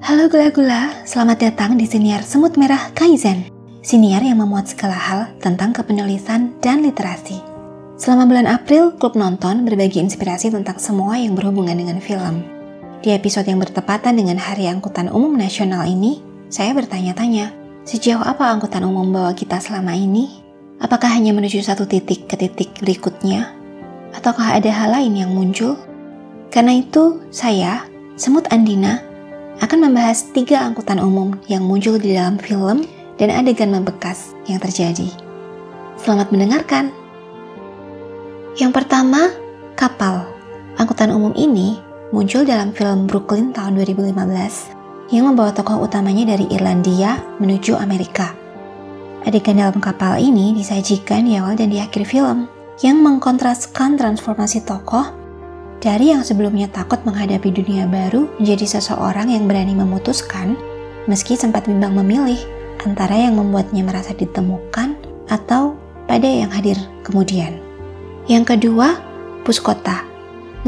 Halo gula-gula, selamat datang di siniar Semut Merah Kaizen. Siniar yang memuat segala hal tentang kepenulisan dan literasi. Selama bulan April, klub nonton berbagi inspirasi tentang semua yang berhubungan dengan film. Di episode yang bertepatan dengan Hari Angkutan Umum Nasional ini, saya bertanya-tanya, sejauh apa angkutan umum bawa kita selama ini? Apakah hanya menuju satu titik ke titik berikutnya? Ataukah ada hal lain yang muncul? Karena itu, saya, Semut Andina, akan membahas tiga angkutan umum yang muncul di dalam film dan adegan membekas yang terjadi. Selamat mendengarkan. Yang pertama, kapal. Angkutan umum ini muncul dalam film Brooklyn tahun 2015 yang membawa tokoh utamanya dari Irlandia menuju Amerika. Adegan dalam kapal ini disajikan di awal dan di akhir film yang mengkontraskan transformasi tokoh dari yang sebelumnya takut menghadapi dunia baru menjadi seseorang yang berani memutuskan, meski sempat bimbang memilih antara yang membuatnya merasa ditemukan atau pada yang hadir kemudian. Yang kedua, Puskota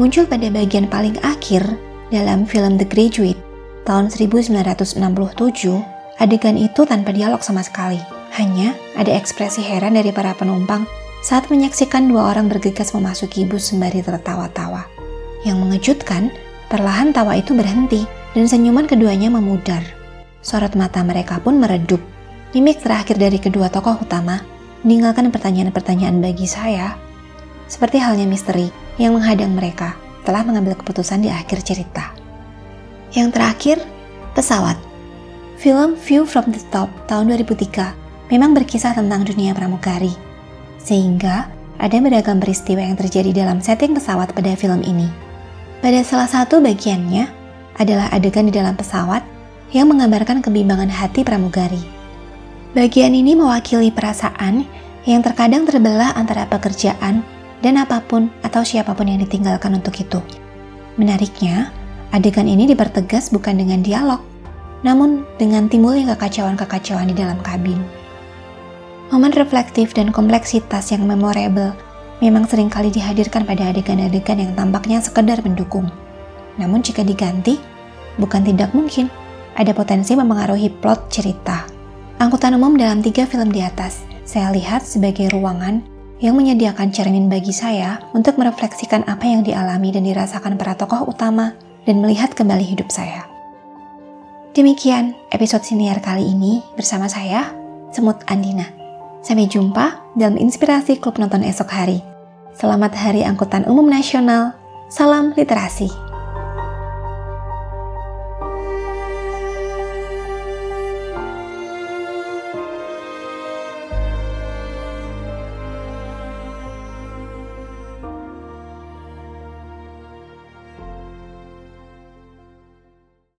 muncul pada bagian paling akhir dalam film The Graduate tahun 1967. Adegan itu tanpa dialog sama sekali, hanya ada ekspresi heran dari para penumpang saat menyaksikan dua orang bergegas memasuki bus sembari tertawa-tawa. Yang mengejutkan, perlahan tawa itu berhenti dan senyuman keduanya memudar. Sorot mata mereka pun meredup. Mimik terakhir dari kedua tokoh utama meninggalkan pertanyaan-pertanyaan bagi saya, seperti halnya misteri yang menghadang mereka telah mengambil keputusan di akhir cerita. Yang terakhir, pesawat. Film View from the Top tahun 2003 memang berkisah tentang dunia pramugari, sehingga ada beragam peristiwa yang terjadi dalam setting pesawat pada film ini. Pada salah satu bagiannya adalah adegan di dalam pesawat yang menggambarkan kebimbangan hati pramugari. Bagian ini mewakili perasaan yang terkadang terbelah antara pekerjaan dan apa pun atau siapa pun yang ditinggalkan untuk itu. Menariknya, adegan ini dipertegas bukan dengan dialog, namun dengan timbulnya kekacauan-kekacauan di dalam kabin. Momen reflektif dan kompleksitas yang memorable memang sering kali dihadirkan pada adegan-adegan yang tampaknya sekedar mendukung. Namun jika diganti, bukan tidak mungkin ada potensi memengaruhi plot cerita. Angkutan umum dalam tiga film di atas, saya lihat sebagai ruangan yang menyediakan cermin bagi saya untuk merefleksikan apa yang dialami dan dirasakan para tokoh utama dan melihat kembali hidup saya. Demikian episode siniar kali ini bersama saya, Semut Andina. Sampai jumpa dalam inspirasi klub nonton esok hari. Selamat Hari Angkutan Umum Nasional. Salam literasi.